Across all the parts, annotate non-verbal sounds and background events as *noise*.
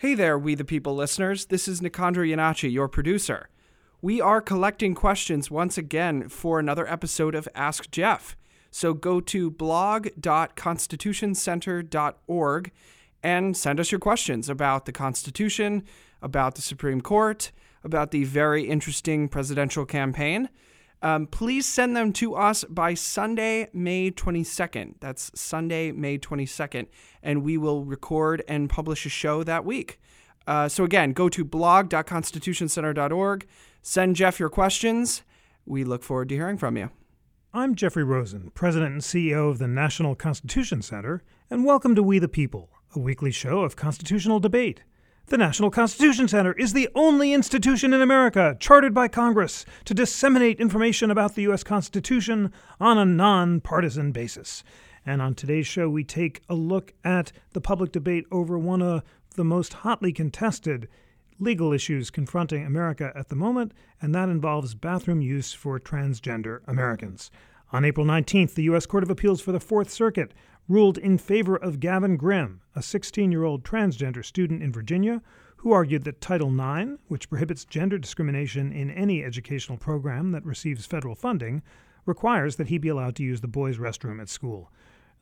Hey there, We the People listeners. This is Nicandro Iannacci, your producer. We are collecting questions once again for another episode of Ask Jeff. So go to blog.constitutioncenter.org and send us your questions about the Constitution, about the Supreme Court, about the very interesting presidential campaign. Um, please send them to us by Sunday, May 22nd. That's Sunday, May 22nd. And we will record and publish a show that week. Uh, so, again, go to blog.constitutioncenter.org, send Jeff your questions. We look forward to hearing from you. I'm Jeffrey Rosen, President and CEO of the National Constitution Center, and welcome to We the People, a weekly show of constitutional debate. The National Constitution Center is the only institution in America chartered by Congress to disseminate information about the U.S. Constitution on a nonpartisan basis. And on today's show, we take a look at the public debate over one of the most hotly contested legal issues confronting America at the moment, and that involves bathroom use for transgender Americans. On April 19th, the U.S. Court of Appeals for the Fourth Circuit ruled in favor of Gavin Grimm, a 16 year old transgender student in Virginia who argued that Title IX, which prohibits gender discrimination in any educational program that receives federal funding, requires that he be allowed to use the boys' restroom at school.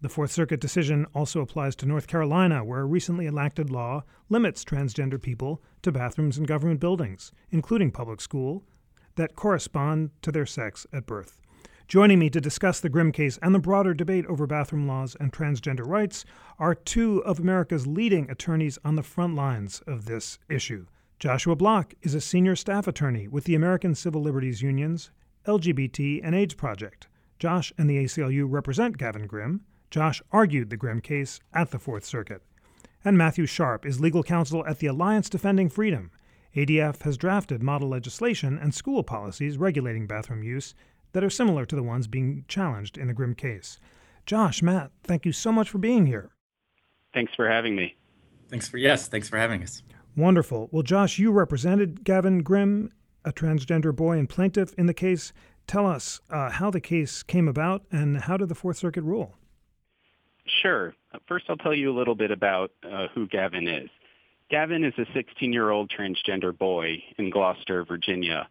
The Fourth Circuit decision also applies to North Carolina, where a recently enacted law limits transgender people to bathrooms in government buildings, including public school, that correspond to their sex at birth. Joining me to discuss the Grimm case and the broader debate over bathroom laws and transgender rights are two of America's leading attorneys on the front lines of this issue. Joshua Block is a senior staff attorney with the American Civil Liberties Union's LGBT and AIDS Project. Josh and the ACLU represent Gavin Grimm. Josh argued the Grimm case at the Fourth Circuit. And Matthew Sharp is legal counsel at the Alliance Defending Freedom. ADF has drafted model legislation and school policies regulating bathroom use that are similar to the ones being challenged in the Grimm case. Josh, Matt, thank you so much for being here. Thanks for having me. Thanks for yes, thanks for having us. Wonderful. Well, Josh, you represented Gavin Grimm, a transgender boy and plaintiff in the case. Tell us uh, how the case came about and how did the Fourth Circuit rule? Sure. First, I'll tell you a little bit about uh, who Gavin is. Gavin is a 16-year-old transgender boy in Gloucester, Virginia.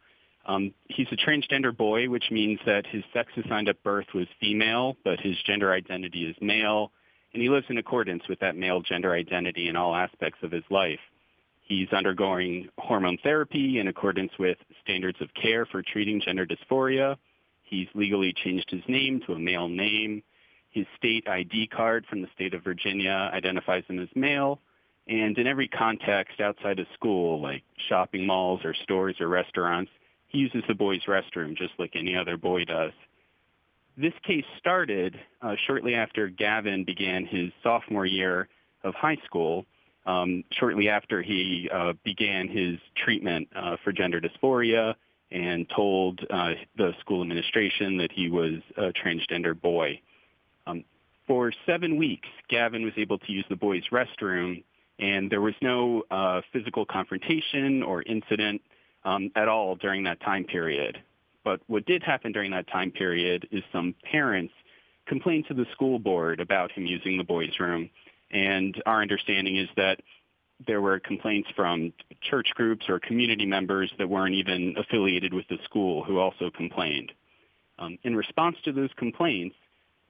Um, he's a transgender boy, which means that his sex assigned at birth was female, but his gender identity is male, and he lives in accordance with that male gender identity in all aspects of his life. He's undergoing hormone therapy in accordance with standards of care for treating gender dysphoria. He's legally changed his name to a male name. His state ID card from the state of Virginia identifies him as male. And in every context outside of school, like shopping malls or stores or restaurants, he uses the boys' restroom just like any other boy does. This case started uh, shortly after Gavin began his sophomore year of high school, um, shortly after he uh, began his treatment uh, for gender dysphoria and told uh, the school administration that he was a transgender boy. Um, for seven weeks, Gavin was able to use the boys' restroom, and there was no uh, physical confrontation or incident um, at all during that time period. But what did happen during that time period is some parents complained to the school board about him using the boys' room. And our understanding is that there were complaints from church groups or community members that weren't even affiliated with the school who also complained. Um, in response to those complaints,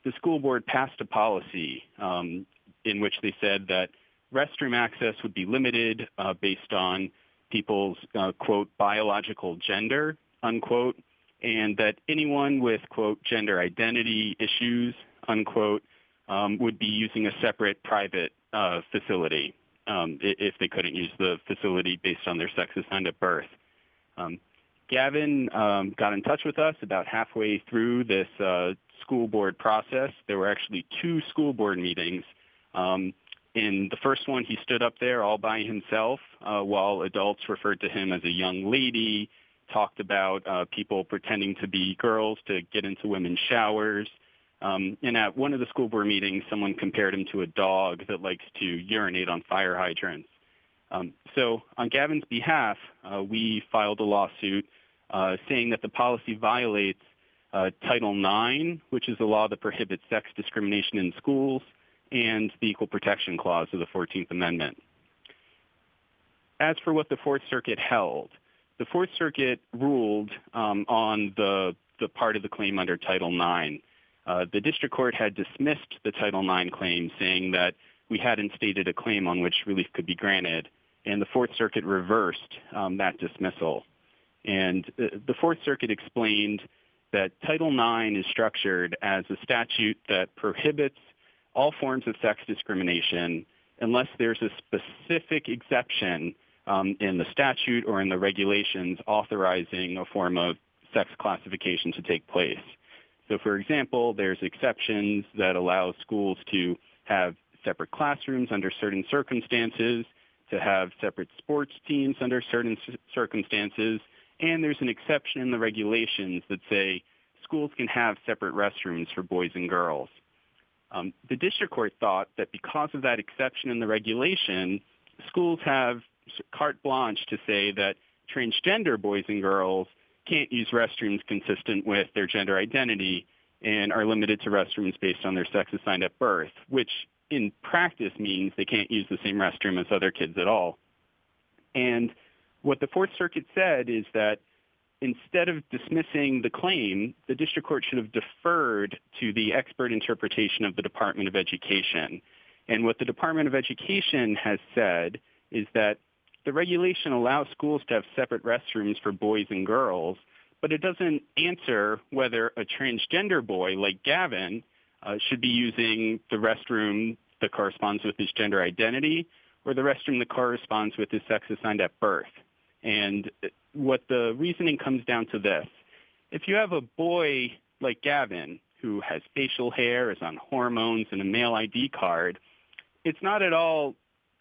the school board passed a policy um, in which they said that restroom access would be limited uh, based on people's, uh, quote, biological gender, unquote, and that anyone with, quote, gender identity issues, unquote, um, would be using a separate private uh, facility um, if they couldn't use the facility based on their sex assigned at birth. Um, Gavin um, got in touch with us about halfway through this uh, school board process. There were actually two school board meetings um, in the first one, he stood up there all by himself uh, while adults referred to him as a young lady, talked about uh, people pretending to be girls to get into women's showers. Um, and at one of the school board meetings, someone compared him to a dog that likes to urinate on fire hydrants. Um, so on Gavin's behalf, uh, we filed a lawsuit uh, saying that the policy violates uh, Title IX, which is a law that prohibits sex discrimination in schools, and the Equal Protection Clause of the 14th Amendment. as for what the Fourth Circuit held, the Fourth Circuit ruled um, on the the part of the claim under Title IX. Uh, the district court had dismissed the Title IX claim, saying that we hadn't stated a claim on which relief could be granted, and the Fourth Circuit reversed um, that dismissal. And uh, the Fourth Circuit explained that Title IX is structured as a statute that prohibits all forms of sex discrimination unless there's a specific exception um, in the statute or in the regulations authorizing a form of sex classification to take place. So for example, there's exceptions that allow schools to have separate classrooms under certain circumstances, to have separate sports teams under certain circumstances, and there's an exception in the regulations that say schools can have separate restrooms for boys and girls. Um, the district court thought that because of that exception in the regulation, schools have carte blanche to say that transgender boys and girls can't use restrooms consistent with their gender identity and are limited to restrooms based on their sex assigned at birth, which in practice means they can't use the same restroom as other kids at all. And what the Fourth Circuit said is that instead of dismissing the claim, the district court should have deferred to the expert interpretation of the Department of Education. And what the Department of Education has said is that the regulation allows schools to have separate restrooms for boys and girls, but it doesn't answer whether a transgender boy like Gavin uh, should be using the restroom that corresponds with his gender identity or the restroom that corresponds with his sex assigned at birth. And what the reasoning comes down to this. If you have a boy like Gavin who has facial hair, is on hormones, and a male ID card, it's not at all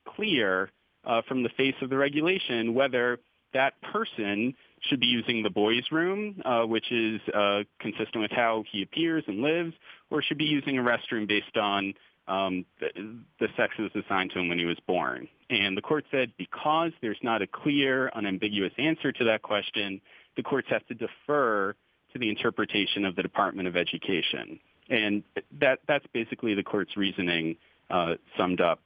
clear uh, from the face of the regulation whether that person should be using the boys' room, uh, which is uh, consistent with how he appears and lives, or should be using a restroom based on um, the, the sex was assigned to him when he was born. And the court said because there's not a clear, unambiguous answer to that question, the courts have to defer to the interpretation of the Department of Education. And that, that's basically the court's reasoning uh, summed up.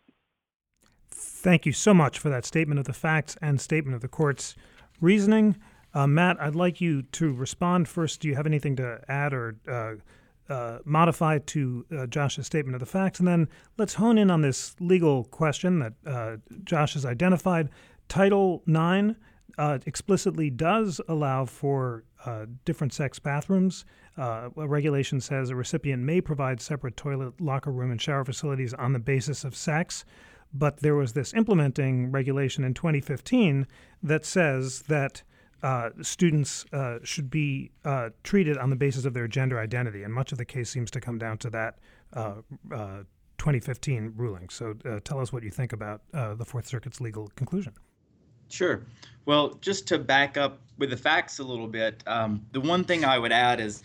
Thank you so much for that statement of the facts and statement of the court's reasoning. Uh, Matt, I'd like you to respond first. Do you have anything to add or uh, uh, modify to uh, Josh's statement of the facts? And then let's hone in on this legal question that uh, Josh has identified. Title IX uh, explicitly does allow for different sex bathrooms. a regulation says a recipient may provide separate toilet, locker room, and shower facilities on the basis of sex. But there was this implementing regulation in 2015 that says that uh, students uh, should be uh, treated on the basis of their gender identity, and much of the case seems to come down to that uh, uh, 2015 ruling. So, tell us what you think about the Fourth Circuit's legal conclusion. Sure. Well, just to back up with the facts a little bit, um, the one thing I would add is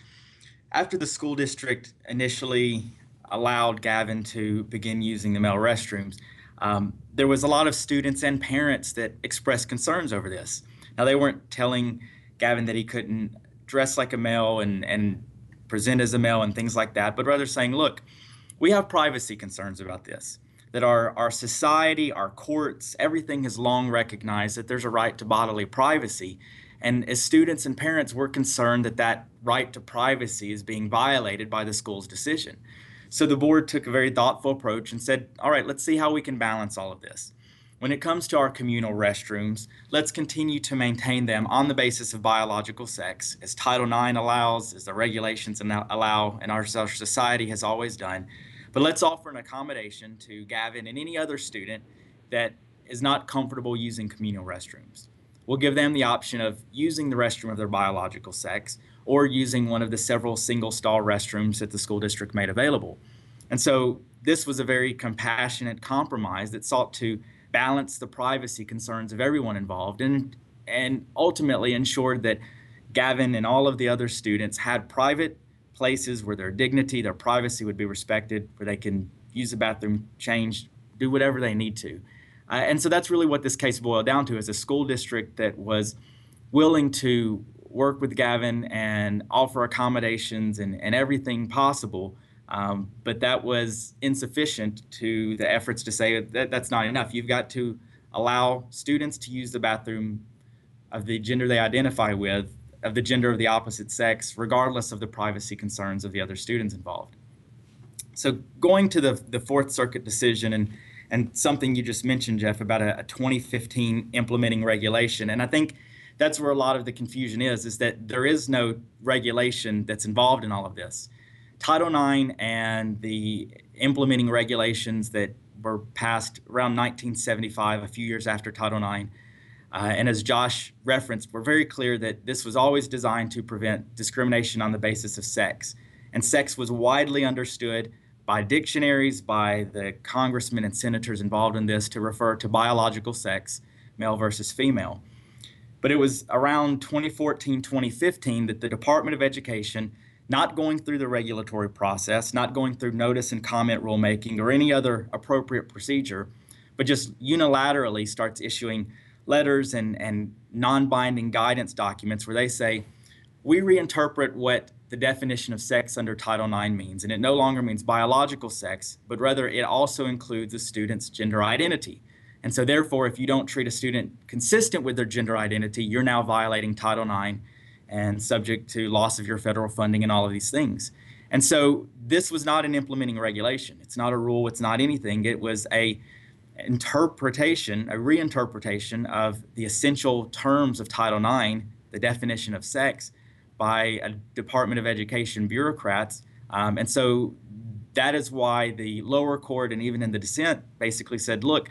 after the school district initially allowed Gavin to begin using the male restrooms, um, there was a lot of students and parents that expressed concerns over this. Now, they weren't telling Gavin that he couldn't dress like a male and, and present as a male and things like that, but rather saying, look, we have privacy concerns about this. That our, our society, our courts, everything has long recognized that there's a right to bodily privacy. And as students and parents, we're concerned that that right to privacy is being violated by the school's decision. So the board took a very thoughtful approach and said, all right, let's see how we can balance all of this. When it comes to our communal restrooms, let's continue to maintain them on the basis of biological sex, as Title IX allows, as the regulations allow, and our society has always done. But let's offer an accommodation to Gavin and any other student that is not comfortable using communal restrooms. We'll give them the option of using the restroom of their biological sex or using one of the several single stall restrooms that the school district made available. And so this was a very compassionate compromise that sought to balance the privacy concerns of everyone involved and and ultimately ensured that Gavin and all of the other students had private places where their dignity, their privacy would be respected, where they can use the bathroom, change, do whatever they need to. Uh, and so that's really what this case boiled down to is a school district that was willing to work with Gavin and offer accommodations and, and everything possible. Um, but that was insufficient to the efforts to say that that's not enough. You've got to allow students to use the bathroom of the gender they identify with, of the gender of the opposite sex, regardless of the privacy concerns of the other students involved. So going to the, the Fourth Circuit decision and and something you just mentioned, Jeff, about a, a 2015 implementing regulation, and I think that's where a lot of the confusion is, is that there is no regulation that's involved in all of this. Title IX and the implementing regulations that were passed around 1975, a few years after Title IX, uh, and as Josh referenced, we're very clear that this was always designed to prevent discrimination on the basis of sex. And sex was widely understood by dictionaries, by the congressmen and senators involved in this to refer to biological sex, male versus female. But it was around 2014, 2015 that the Department of Education, not going through the regulatory process, not going through notice and comment rulemaking or any other appropriate procedure, but just unilaterally starts issuing letters and, and non binding guidance documents where they say, we reinterpret what the definition of sex under Title IX means, and it no longer means biological sex, but rather it also includes a student's gender identity. And so, therefore, if you don't treat a student consistent with their gender identity, you're now violating Title IX and subject to loss of your federal funding and all of these things. And so, this was not an implementing regulation. It's not a rule. It's not anything. It was a interpretation, a reinterpretation of the essential terms of Title IX, the definition of sex, by a Department of Education bureaucrats. Um, and so that is why the lower court and even in the dissent basically said, look,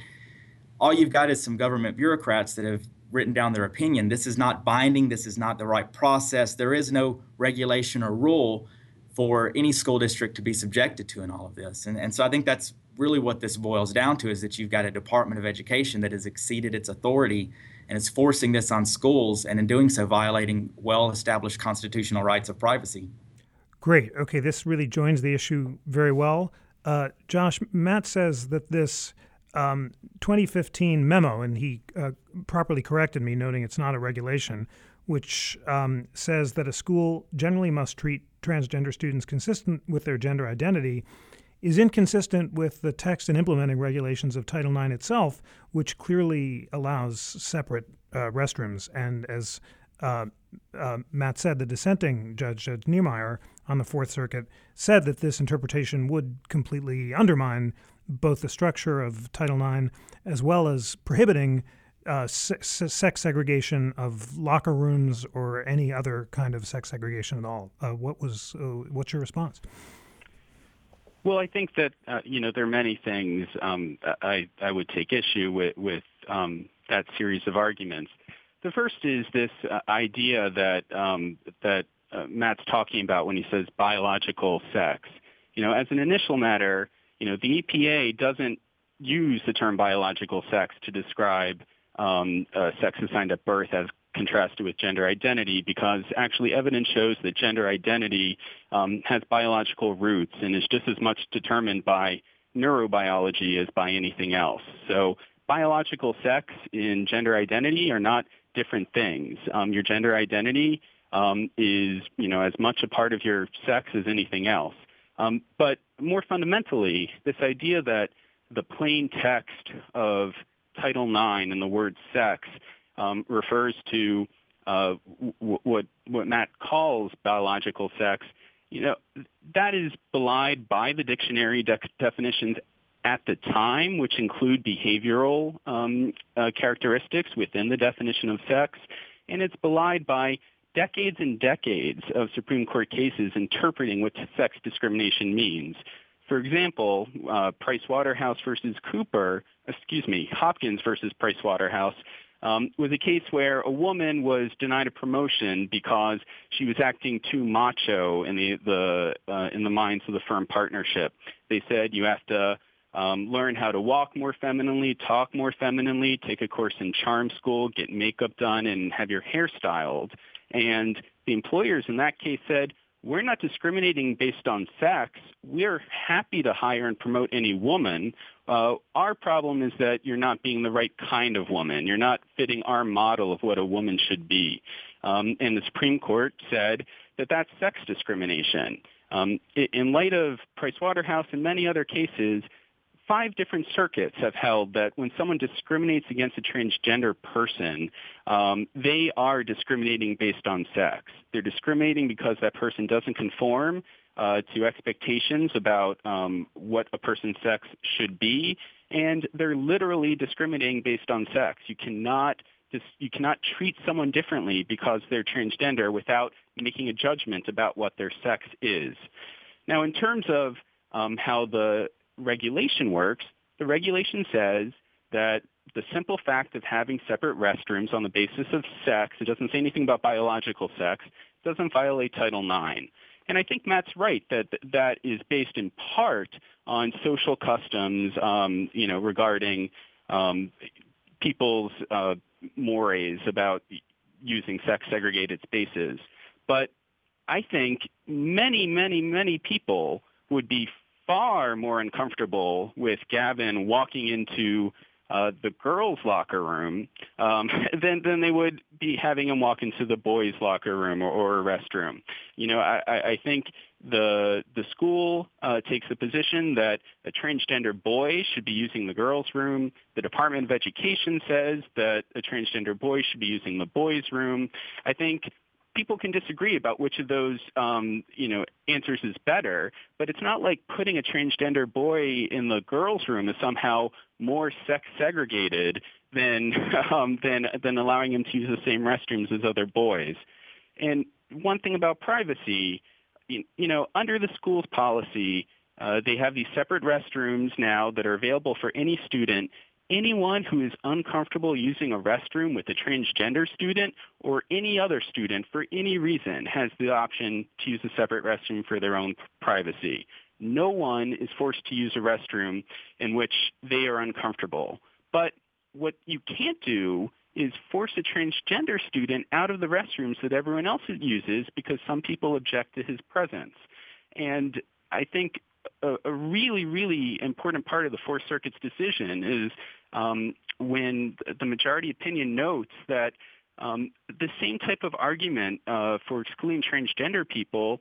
all you've got is some government bureaucrats that have written down their opinion. This is not binding. This is not the right process. There is no regulation or rule for any school district to be subjected to in all of this. And, and so I think that's really what this boils down to is that you've got a Department of Education that has exceeded its authority and is forcing this on schools, and in doing so, violating well established constitutional rights of privacy. Great. Okay, this really joins the issue very well. Uh, Josh, Matt says that this um, 2015 memo, and he uh, properly corrected me, noting it's not a regulation, which um, says that a school generally must treat transgender students consistent with their gender identity is inconsistent with the text and implementing regulations of Title IX itself, which clearly allows separate uh, restrooms. And as uh, uh, Matt said, the dissenting judge, Judge Niemeyer, on the Fourth Circuit, said that this interpretation would completely undermine both the structure of Title IX as well as prohibiting uh, sex segregation of locker rooms or any other kind of sex segregation at all. Uh, what was uh, what's your response? Well, I think that uh, you know there are many things um, I I would take issue with with um, that series of arguments. The first is this uh, idea that um, that uh, Matt's talking about when he says biological sex. You know, as an initial matter, you know the APA doesn't use the term biological sex to describe um, uh, sex assigned at birth as contrasted with gender identity because actually evidence shows that gender identity um, has biological roots and is just as much determined by neurobiology as by anything else. So biological sex and gender identity are not different things. Um, your gender identity um, is, you know, as much a part of your sex as anything else. Um, but more fundamentally, this idea that the plain text of Title IX and the word sex um, refers to uh, w- what what Matt calls biological sex, you know, that is belied by the dictionary de- definitions at the time, which include behavioral um, uh, characteristics within the definition of sex, and it's belied by decades and decades of Supreme Court cases interpreting what sex discrimination means. For example, uh, Price Waterhouse versus Cooper, excuse me, Hopkins versus Price Waterhouse um, was a case where a woman was denied a promotion because she was acting too macho in the, the uh, in the minds of the firm partnership. They said you have to um, learn how to walk more femininely, talk more femininely, take a course in charm school, get makeup done, and have your hair styled. And the employers in that case said, we're not discriminating based on sex. We're happy to hire and promote any woman. Uh, our problem is that you're not being the right kind of woman. You're not fitting our model of what a woman should be. Um, and the Supreme Court said that that's sex discrimination. Um, in light of Price Waterhouse and many other cases, five different circuits have held that when someone discriminates against a transgender person, um, they are discriminating based on sex. They're discriminating because that person doesn't conform uh, to expectations about um, what a person's sex should be, and they're literally discriminating based on sex. You cannot you cannot treat someone differently because they're transgender without making a judgment about what their sex is. Now, in terms of um, how the regulation works, the regulation says that the simple fact of having separate restrooms on the basis of sex, it doesn't say anything about biological sex, doesn't violate Title IX. And I think Matt's right that that is based in part on social customs, um, you know, regarding um, people's uh, mores about using sex-segregated spaces. But I think many, many, many people would be far more uncomfortable with Gavin walking into uh, the girls' locker room um, *laughs* than than they would be having him walk into the boys' locker room or, or a restroom. You know, I, I think the the school uh, takes the position that a transgender boy should be using the girls' room. The Department of Education says that a transgender boy should be using the boys' room. I think people can disagree about which of those um, you know answers is better, but it's not like putting a transgender boy in the girls' room is somehow more sex segregated than *laughs* um, than than allowing him to use the same restrooms as other boys. And one thing about privacy, you, you know, under the school's policy, uh, they have these separate restrooms now that are available for any student anyone who is uncomfortable using a restroom with a transgender student or any other student for any reason has the option to use a separate restroom for their own privacy. No one is forced to use a restroom in which they are uncomfortable. But what you can't do is force a transgender student out of the restrooms that everyone else uses because some people object to his presence. And I think a, a really, really important part of the Fourth Circuit's decision is um, when the majority opinion notes that um, the same type of argument uh, for excluding transgender people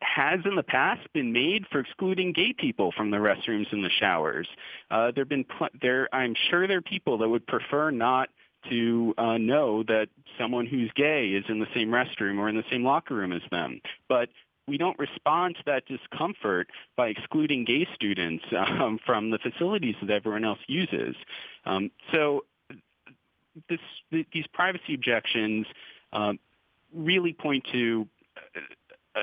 has in the past been made for excluding gay people from the restrooms and the showers. Uh, there been pl- there. I'm sure there are people that would prefer not to uh, know that someone who's gay is in the same restroom or in the same locker room as them. But we don't respond to that discomfort by excluding gay students *laughs* um, from the facilities that everyone else uses. Um, so this, these privacy objections um, really point to, uh, uh,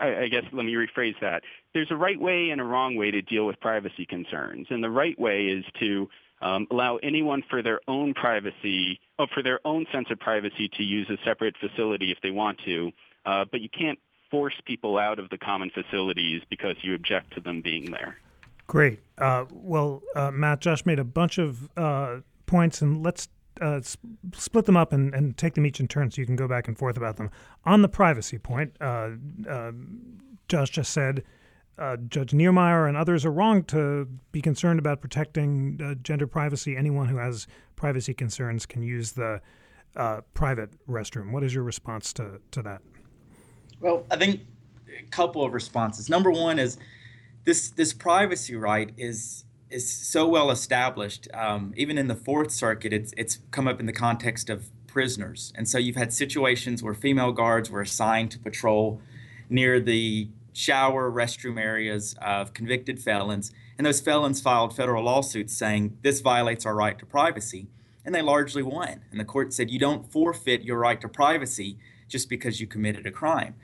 I, I guess let me rephrase that. There's a right way and a wrong way to deal with privacy concerns. And the right way is to um, allow anyone for their own privacy, or for their own sense of privacy to use a separate facility if they want to. Uh, but you can't force people out of the common facilities because you object to them being there. Great. Uh, well, uh, Matt, Josh made a bunch of uh, points, and let's uh, split them up and, and, take them each in turn so you can go back and forth about them. On the privacy point, uh, uh, Josh just said Judge Niemeyer and others are wrong to be concerned about protecting gender privacy. Anyone who has privacy concerns can use the private restroom. What is your response to, to that? Well, I think a couple of responses. Number one is this this privacy right is is so well established. Um, even in the Fourth Circuit, it's it's come up in the context of prisoners, and so you've had situations where female guards were assigned to patrol near the shower restroom areas of convicted felons, and those felons filed federal lawsuits saying this violates our right to privacy, and they largely won. And the court said you don't forfeit your right to privacy just because you committed a crime.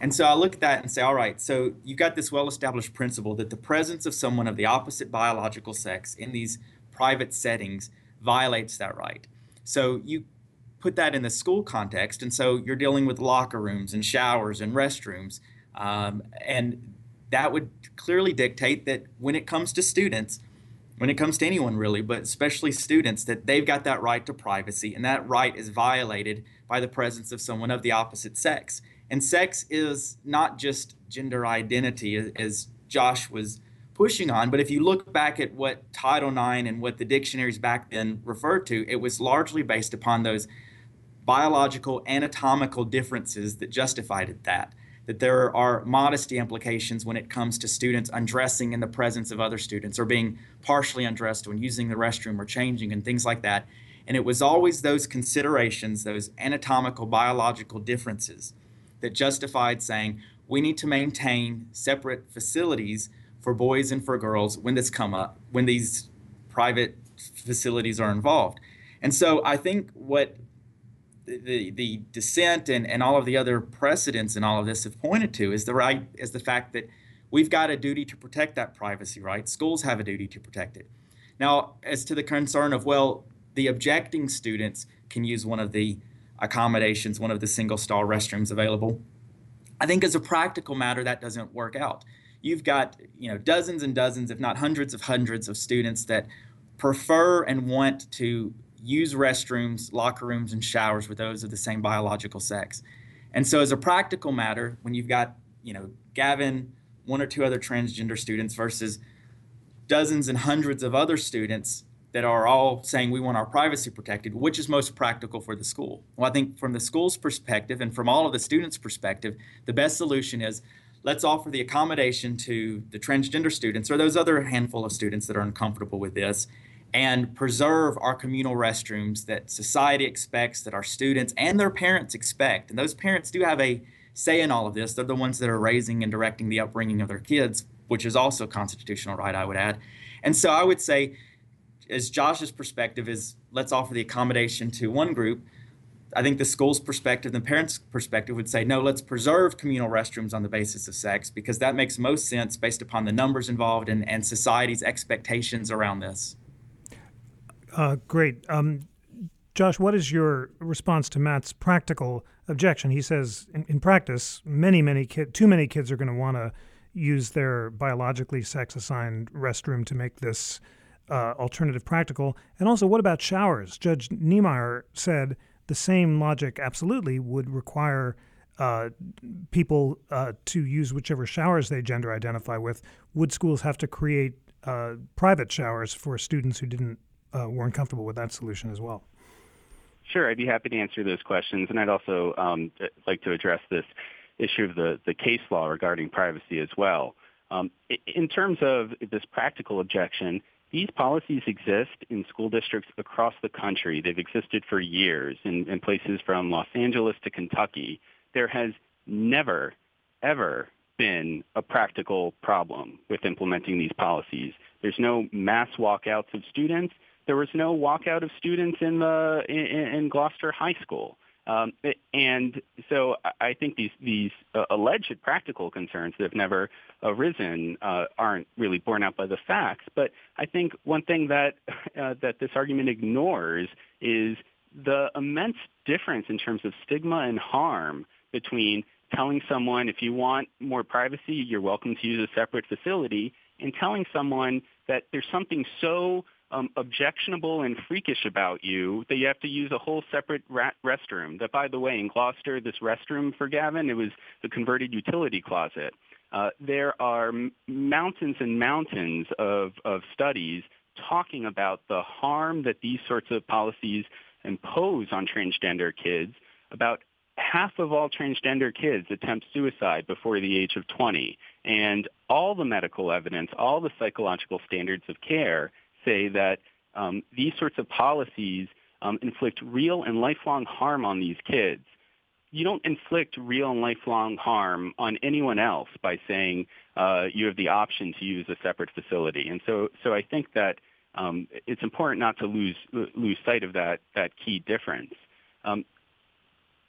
And so I look at that and say, all right, so you've got this well established principle that the presence of someone of the opposite biological sex in these private settings violates that right. So you put that in the school context, and so you're dealing with locker rooms and showers and restrooms. Um, and that would clearly dictate that when it comes to students, when it comes to anyone really, but especially students, that they've got that right to privacy, and that right is violated by the presence of someone of the opposite sex. And sex is not just gender identity, as Josh was pushing on, but if you look back at what Title IX and what the dictionaries back then referred to, it was largely based upon those biological anatomical differences that justified that. that there are modesty implications when it comes to students undressing in the presence of other students or being partially undressed when using the restroom or changing and things like that. And it was always those considerations, those anatomical, biological differences that justified saying we need to maintain separate facilities for boys and for girls when this come up, when these private facilities are involved. And so I think what the, the dissent and, and all of the other precedents and all of this have pointed to is the right is the fact that we've got a duty to protect that privacy right schools have a duty to protect it now as to the concern of well the objecting students can use one of the accommodations one of the single stall restrooms available i think as a practical matter that doesn't work out you've got you know dozens and dozens if not hundreds of hundreds of students that prefer and want to use restrooms, locker rooms, and showers with those of the same biological sex. And so, as a practical matter, when you've got, you know, Gavin, one or two other transgender students versus dozens and hundreds of other students that are all saying we want our privacy protected, which is most practical for the school? Well, I think from the school's perspective and from all of the students' perspective, the best solution is let's offer the accommodation to the transgender students or those other handful of students that are uncomfortable with this and preserve our communal restrooms that society expects, that our students and their parents expect. And those parents do have a say in all of this. They're the ones that are raising and directing the upbringing of their kids, which is also constitutional right, I would add. And so I would say, as Josh's perspective is let's offer the accommodation to one group. I think the school's perspective, and the parents' perspective would say, no, let's preserve communal restrooms on the basis of sex because that makes most sense based upon the numbers involved and, and society's expectations around this. Uh, great. Um, Josh, what is your response to Matt's practical objection? He says, in, in practice, many, many kids, too many kids are going to want to use their biologically sex assigned restroom to make this uh, alternative practical. And also, what about showers? Judge Niemeyer said the same logic absolutely would require uh, people uh, to use whichever showers they gender identify with. Would schools have to create uh, private showers for students who didn't uh, weren't comfortable with that solution as well. Sure, I'd be happy to answer those questions, and I'd also um, like to address this issue of the, the case law regarding privacy as well. Um, in terms of this practical objection, these policies exist in school districts across the country. They've existed for years in, in places from Los Angeles to Kentucky. There has never, ever been a practical problem with implementing these policies. There's no mass walkouts of students there was no walkout of students in the in, in Gloucester High School. Um, and so I think these these uh, alleged practical concerns that have never arisen uh, aren't really borne out by the facts. But I think one thing that *laughs* uh, that this argument ignores is the immense difference in terms of stigma and harm between telling someone if you want more privacy, you're welcome to use a separate facility, and telling someone that there's something so um, objectionable and freakish about you that you have to use a whole separate ra- restroom. That, by the way, in Gloucester, this restroom for Gavin, it was the converted utility closet. Uh, there are mountains and mountains of, of studies talking about the harm that these sorts of policies impose on transgender kids. About half of all transgender kids attempt suicide before the age of 20. And all the medical evidence, all the psychological standards of care say that um, these sorts of policies um, inflict real and lifelong harm on these kids. You don't inflict real and lifelong harm on anyone else by saying uh, you have the option to use a separate facility. And so, so I think that um, it's important not to lose lose sight of that that key difference. Um,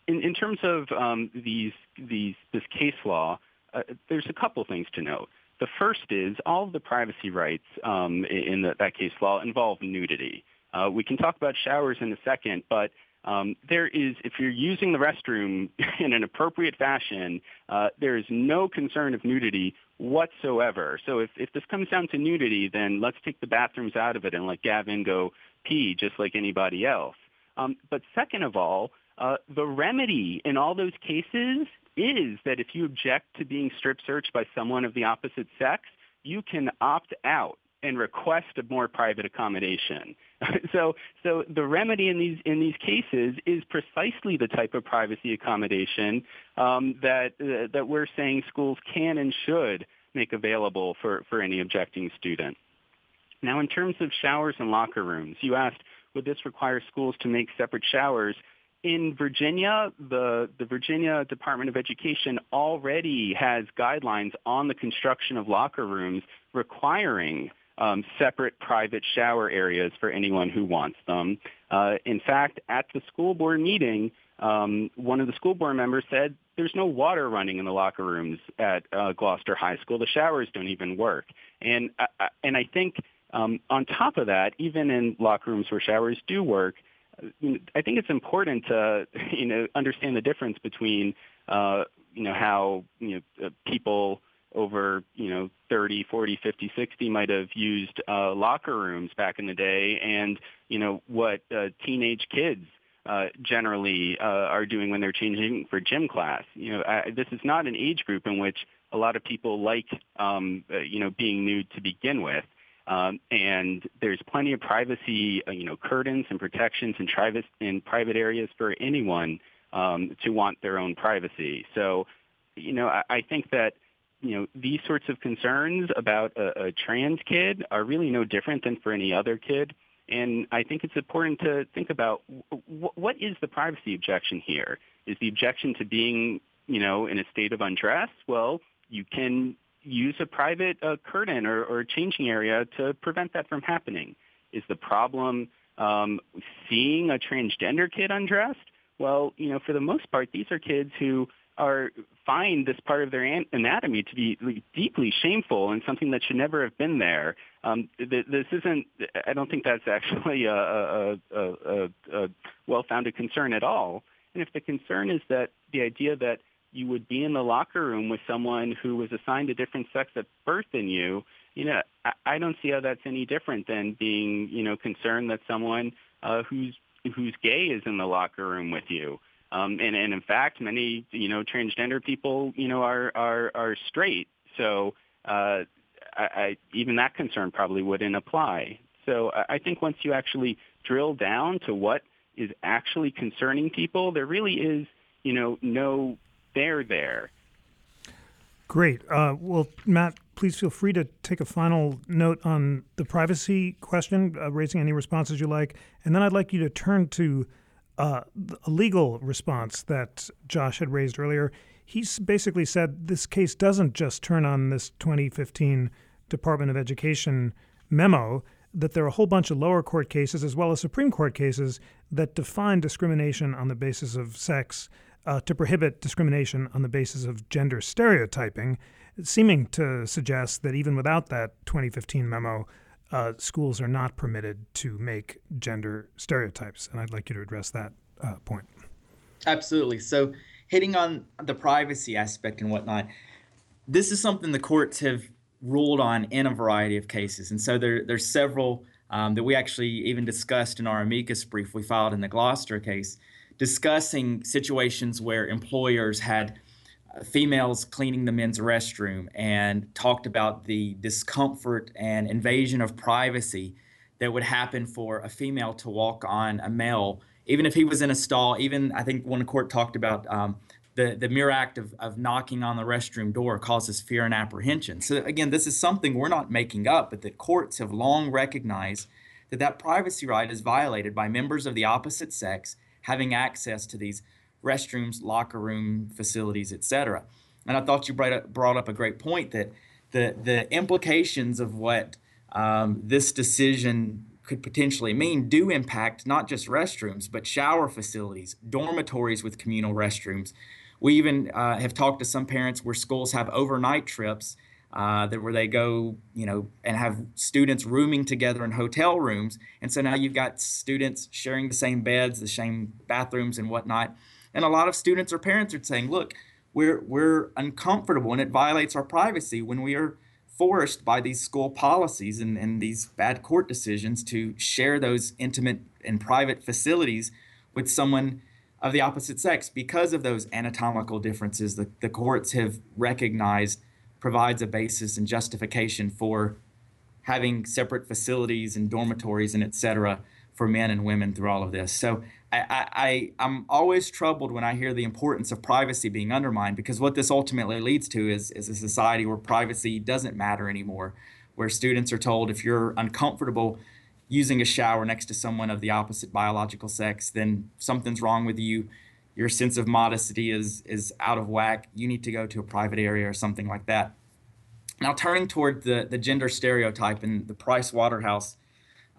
in, in, terms of um, these these this case law, uh, there's a couple things to note. The first is all of the privacy rights um, in the, that case law involve nudity. Uh, we can talk about showers in a second, but um, there is, if you're using the restroom *laughs* in an appropriate fashion, uh, there is no concern of nudity whatsoever. So if, if this comes down to nudity, then let's take the bathrooms out of it and let Gavin go pee just like anybody else. Um, but second of all, the remedy in all those cases is that if you object to being strip searched by someone of the opposite sex, you can opt out and request a more private accommodation. *laughs* so, so the remedy in these in these cases is precisely the type of privacy accommodation um, that uh, that we're saying schools can and should make available for, for any objecting student. Now, in terms of showers and locker rooms, you asked, would this require schools to make separate showers? In Virginia, the, the Virginia Department of Education already has guidelines on the construction of locker rooms requiring um, separate private shower areas for anyone who wants them. Uh, in fact, at the school board meeting, um, one of the school board members said there's no water running in the locker rooms at uh, Gloucester High School. The showers don't even work. And uh, and I think um, on top of that, even in locker rooms where showers do work, I think it's important to *laughs* you know understand the difference between uh, you know how you know uh, people over you know 30, 40, 50, 60 might have used uh, locker rooms back in the day, and you know what uh, teenage kids uh, generally uh, are doing when they're changing for gym class. You know, I, this is not an age group in which a lot of people like um, uh, you know being nude to begin with. Um, and there's plenty of privacy, uh, you know, curtains and protections in private in private areas for anyone um, to want their own privacy. So, you know, I, I think that you know these sorts of concerns about a, a trans kid are really no different than for any other kid. And I think it's important to think about w- what is the privacy objection here? Is the objection to being, you know, in a state of undress? Well, you can use a private uh, curtain or, or changing area to prevent that from happening. Is the problem um, seeing a transgender kid undressed? Well, you know, for the most part, these are kids who are find this part of their anatomy to be deeply shameful and something that should never have been there. Um, this isn't. I don't think that's *laughs* actually a, a, a, a well-founded concern at all. And if the concern is that the idea that you would be in the locker room with someone who was assigned a different sex at birth than you, you know, I, I don't see how that's any different than being, you know, concerned that someone uh, who's who's gay is in the locker room with you. Um, and, and in fact, many you know transgender people you know are are, are straight. So uh, I, I, even that concern probably wouldn't apply. So I, I think once you actually drill down to what is actually concerning people, there really is you know no there there. Great. Uh, well, Matt, please feel free to take a final note on the privacy question, uh, raising any responses you like, and then I'd like you to turn to uh, a legal response that Josh had raised earlier. He's basically said this case doesn't just turn on this 2015 Department of Education memo, that there are a whole bunch of lower court cases as well as Supreme Court cases that define discrimination on the basis of sex uh, to prohibit discrimination on the basis of gender stereotyping, seeming to suggest that even without that 2015 memo, uh, schools are not permitted to make gender stereotypes. And I'd like you to address that uh, point. Absolutely. So, hitting on the privacy aspect and whatnot, this is something the courts have ruled on in a variety of cases. And so, there, there's several um, that we actually even discussed in our amicus brief we filed in the Gloucester case, discussing situations where employers had females cleaning the men's restroom and talked about the discomfort and invasion of privacy that would happen for a female to walk on a male, even if he was in a stall. Even I think one court talked about um, the, the mere act of, of knocking on the restroom door causes fear and apprehension. So, again, this is something we're not making up, but the courts have long recognized that that privacy right is violated by members of the opposite sex having access to these restrooms, locker room facilities, etc. And I thought you brought up, brought up a great point that the the implications of what um, this decision could potentially mean do impact not just restrooms but shower facilities, dormitories with communal restrooms. We even uh, have talked to some parents where schools have overnight trips uh, that where they go, you know, and have students rooming together in hotel rooms, and so now you've got students sharing the same beds, the same bathrooms, and whatnot. And a lot of students or parents are saying, look, we're, we're uncomfortable and it violates our privacy when we are forced by these school policies and, and these bad court decisions to share those intimate and private facilities with someone of the opposite sex because of those anatomical differences the, the courts have recognized provides a basis and justification for having separate facilities and dormitories and et cetera for men and women through all of this. So I, I, I'm always troubled when I hear the importance of privacy being undermined because what this ultimately leads to is, is a society where privacy doesn't matter anymore, where students are told if you're uncomfortable using a shower next to someone of the opposite biological sex, then something's wrong with you. Your sense of modesty is, is out of whack. You need to go to a private area or something like that. Now, turning toward the, the gender stereotype and the Price Waterhouse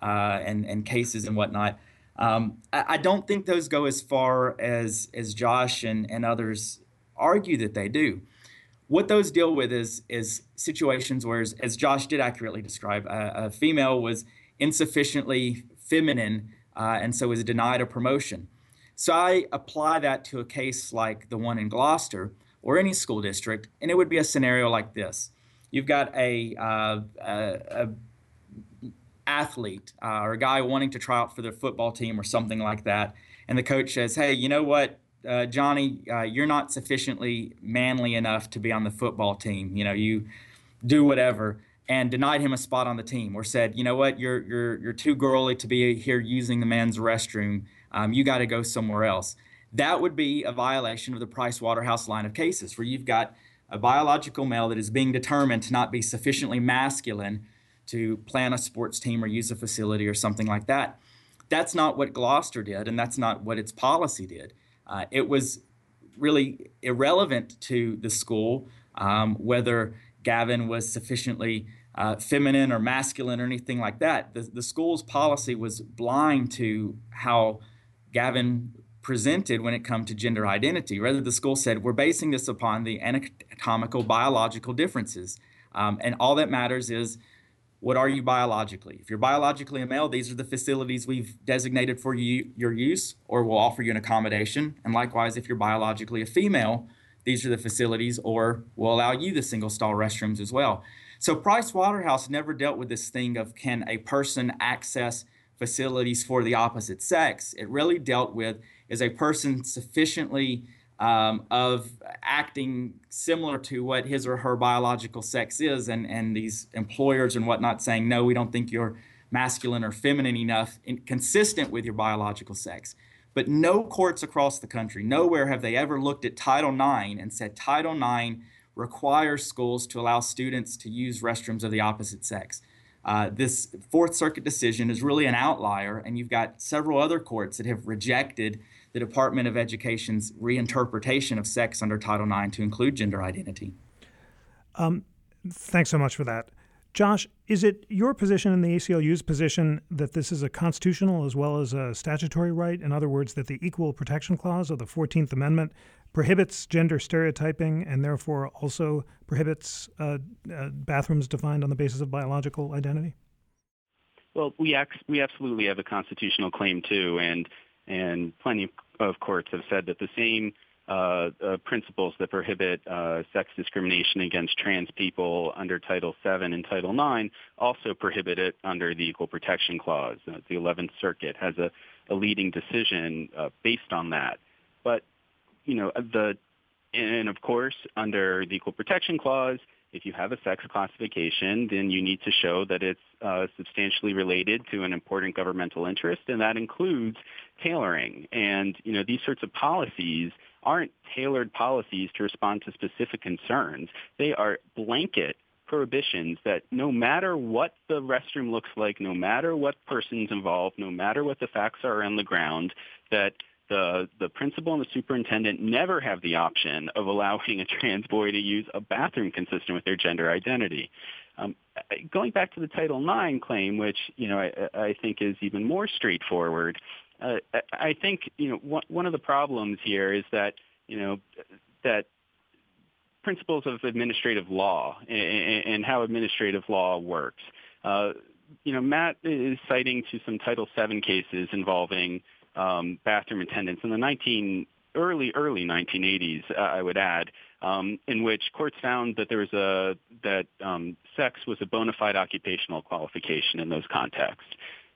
uh, and, and cases and whatnot, um, I, I, don't think those go as far as as Josh and, and others argue that they do. What those deal with is is situations where, as, as Josh did accurately describe, a, a female was insufficiently feminine uh, and so was denied a promotion. So I apply that to a case like the one in Gloucester or any school district, and it would be a scenario like this: You've got a, uh, a, a athlete uh, or a guy wanting to try out for the football team or something like that, and the coach says, "Hey, you know what, uh, Johnny, uh, you're not sufficiently manly enough to be on the football team. You know, you do whatever." And denied him a spot on the team, or said, "You know what, you're you're you're too girly to be here using the men's restroom. Um, you got to go somewhere else." That would be a violation of the Price Waterhouse line of cases, where you've got a biological male that is being determined to not be sufficiently masculine to plan a sports team or use a facility or something like that. That's not what Gloucester did, and that's not what its policy did. Uh, it was really irrelevant to the school um, whether Gavin was sufficiently uh, feminine or masculine or anything like that. The, the school's policy was blind to how Gavin presented when it come to gender identity. Rather, the school said, we're basing this upon the anatomical biological differences. Um, and all that matters is what are you biologically? If you're biologically a male, these are the facilities we've designated for you, your use, or we'll offer you an accommodation. And likewise, if you're biologically a female, these are the facilities, or we'll allow you the single stall restrooms as well. So Price Waterhouse never dealt with this thing of can a person access facilities for the opposite sex. It really dealt with is a person sufficiently um, of acting similar to what his or her biological sex is, and, and these employers and whatnot saying, no, we don't think you're masculine or feminine enough, consistent with your biological sex. But no courts across the country, nowhere have they ever looked at Title IX and said Title IX requires schools to allow students to use restrooms of the opposite sex. Uh, this Fourth Circuit decision is really an outlier, and you've got several other courts that have rejected the Department of Education's reinterpretation of sex under Title IX to include gender identity. Um, thanks so much for that. Josh, is it your position and the ACLU's position that this is a constitutional as well as a statutory right? In other words, that the Equal Protection Clause of the 14th Amendment prohibits gender stereotyping and therefore also prohibits uh, uh, bathrooms defined on the basis of biological identity? Well, we, ac- we absolutely have a constitutional claim too, and and plenty of courts have said that the same uh, uh, principles that prohibit uh, sex discrimination against trans people under Title VII and Title IX also prohibit it under the Equal Protection Clause. Uh, the 11th Circuit has a, a leading decision uh, based on that. You know, the and of course, under the Equal Protection Clause, if you have a sex classification, then you need to show that it's uh, substantially related to an important governmental interest, and that includes tailoring. And you know these sorts of policies aren't tailored policies to respond to specific concerns. They are blanket prohibitions that no matter what the restroom looks like, no matter what person's involved, no matter what the facts are on the ground, that the the principal and the superintendent never have the option of allowing a trans boy to use a bathroom consistent with their gender identity. Um, going back to the Title IX claim, which you know I, I think is even more straightforward, uh, I think you know one, one of the problems here is that you know that principles of administrative law and, and how administrative law works. Uh, you know, Matt is citing to some Title VII cases involving um, bathroom attendants in the 19 early early 1980s, uh, I would add, um, in which courts found that there was a that um, sex was a bona fide occupational qualification in those contexts.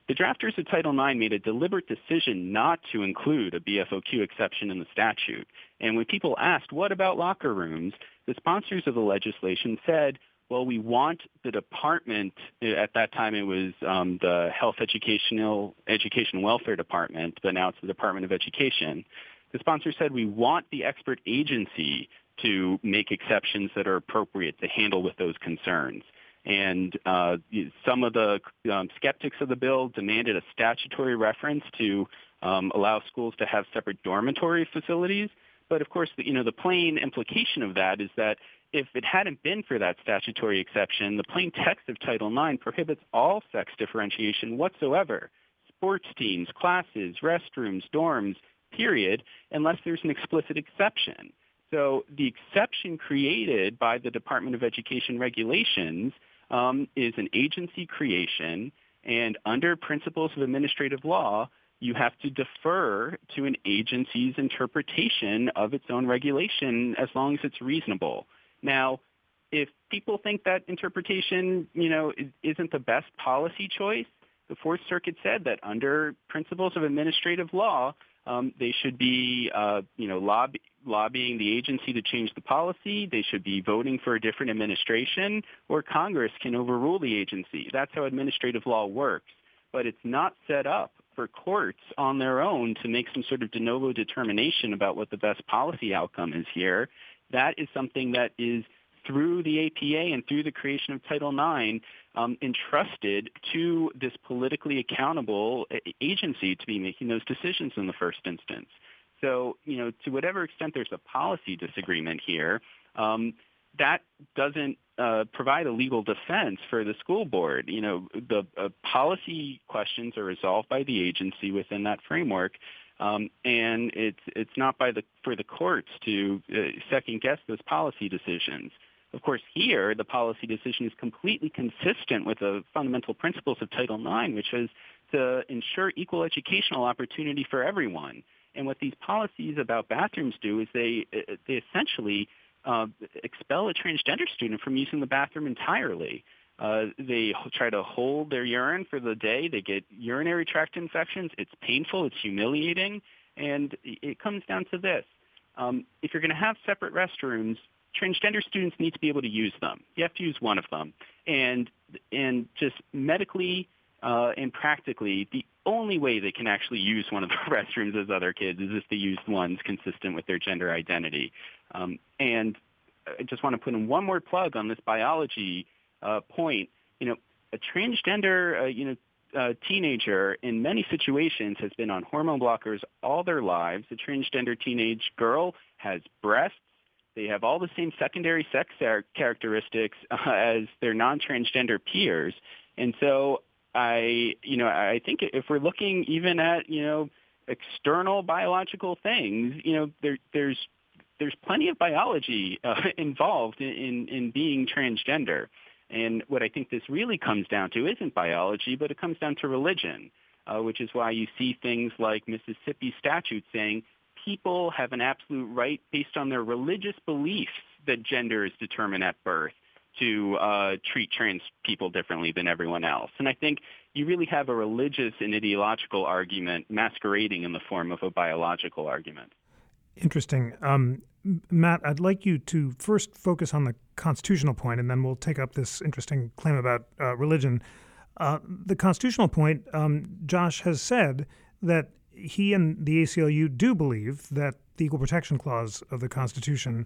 The drafters of Title IX made a deliberate decision not to include a BFOQ exception in the statute. And when people asked, what about locker rooms, the sponsors of the legislation said, well, we want the department, at that time it was um, the Health Educational Education Welfare Department, but now it's the Department of Education. The sponsor said we want the expert agency to make exceptions that are appropriate to handle with those concerns. And uh, some of the um, skeptics of the bill demanded a statutory reference to um, allow schools to have separate dormitory facilities. But of course, you know, the plain implication of that is that if it hadn't been for that statutory exception, the plain text of Title IX prohibits all sex differentiation whatsoever. Sports teams, classes, restrooms, dorms, period, unless there's an explicit exception. So the exception created by the Department of Education regulations um, is an agency creation, and under principles of administrative law, you have to defer to an agency's interpretation of its own regulation as long as it's reasonable. Now, if people think that interpretation, you know, isn't the best policy choice, the Fourth Circuit said that under principles of administrative law, um, they should be, uh, you know, lobby, lobbying the agency to change the policy. They should be voting for a different administration, or Congress can overrule the agency. That's how administrative law works. But it's not set up for courts on their own to make some sort of de novo determination about what the best policy outcome is here. That is something that is through the APA and through the creation of Title IX um, entrusted to this politically accountable agency to be making those decisions in the first instance. So, you know, to whatever extent there's a policy disagreement here, um, that doesn't uh, provide a legal defense for the school board. You know, the uh, policy questions are resolved by the agency within that framework, um, and it's it's not by the for the courts to uh, second guess those policy decisions. Of course, here the policy decision is completely consistent with the fundamental principles of Title IX, which is to ensure equal educational opportunity for everyone. And what these policies about bathrooms do is they they essentially uh, expel a transgender student from using the bathroom entirely. Uh, they try to hold their urine for the day. They get urinary tract infections. It's painful. It's humiliating. And it comes down to this. Um, if you're going to have separate restrooms, transgender students need to be able to use them. You have to use one of them. And, and just medically uh, and practically, the only way they can actually use one of the *laughs* restrooms as other kids is if they use ones consistent with their gender identity. Um, and I just want to put in one more plug on this biology uh, point. You know, a transgender, uh, you know, uh, teenager in many situations has been on hormone blockers all their lives. A transgender teenage girl has breasts. They have all the same secondary sex characteristics uh, *laughs* as their non-transgender peers. And so I, you know, I think if we're looking even at, you know, external biological things, you know, there, there's there's plenty of biology uh, *laughs* involved in, in, in being transgender. And what I think this really comes down to isn't biology, but it comes down to religion, uh, which is why you see things like Mississippi statute saying people have an absolute right based on their religious beliefs that gender is determined at birth to uh, treat trans people differently than everyone else. And I think you really have a religious and ideological argument masquerading in the form of a biological argument. Interesting. Um, Matt, I'd like you to first focus on the constitutional point, and then we'll take up this interesting claim about uh, religion. Uh, the constitutional point, um, Josh has said that he and the ACLU do believe that the Equal Protection Clause of the Constitution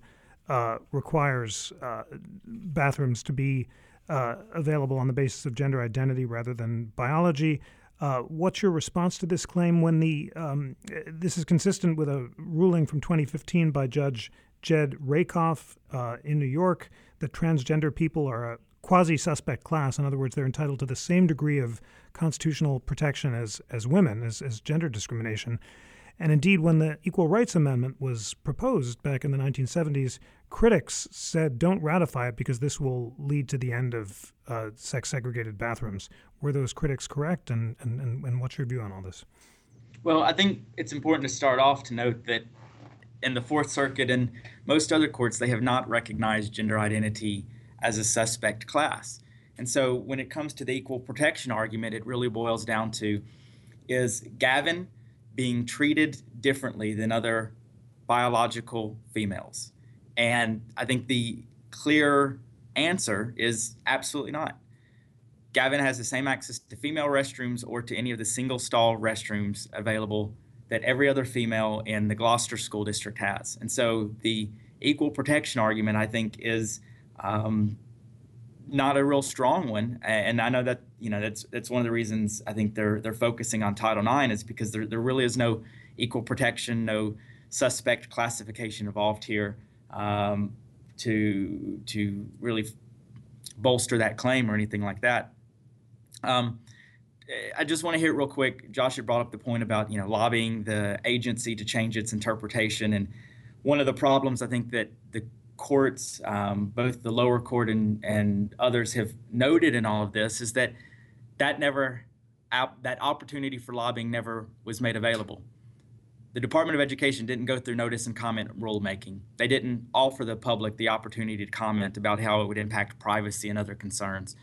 uh, requires uh, bathrooms to be uh, available on the basis of gender identity rather than biology. Uh, what's your response to this claim when the um, this is consistent with a ruling from 2015 by Judge Jed Rakoff uh, in New York that transgender people are a quasi-suspect class. In other words, they're entitled to the same degree of constitutional protection as as women, as, as gender discrimination. And indeed, when the Equal Rights Amendment was proposed back in the 1970s, critics said don't ratify it because this will lead to the end of uh, sex segregated bathrooms. Were those critics correct? And, and, and what's your view on all this? Well, I think it's important to start off to note that in the Fourth Circuit and most other courts, they have not recognized gender identity as a suspect class. And so when it comes to the equal protection argument, it really boils down to is Gavin being treated differently than other biological females. And I think the clear answer is absolutely not. Gavin has the same access to female restrooms or to any of the single stall restrooms available that every other female in the Gloucester School District has. And so the equal protection argument, I think, is um, not a real strong one. And I know that you know that's that's one of the reasons I think they're they're focusing on Title IX is because there there really is no equal protection, no suspect classification involved here um, to to really bolster that claim or anything like that. Um, I just want to hit real quick. Josh had brought up the point about you know lobbying the agency to change its interpretation, and one of the problems I think that the courts, um, both the lower court and and others, have noted in all of this is that that never that opportunity for lobbying never was made available. The Department of Education didn't go through notice and comment rulemaking. They didn't offer the public the opportunity to comment about how it would impact privacy and other concerns,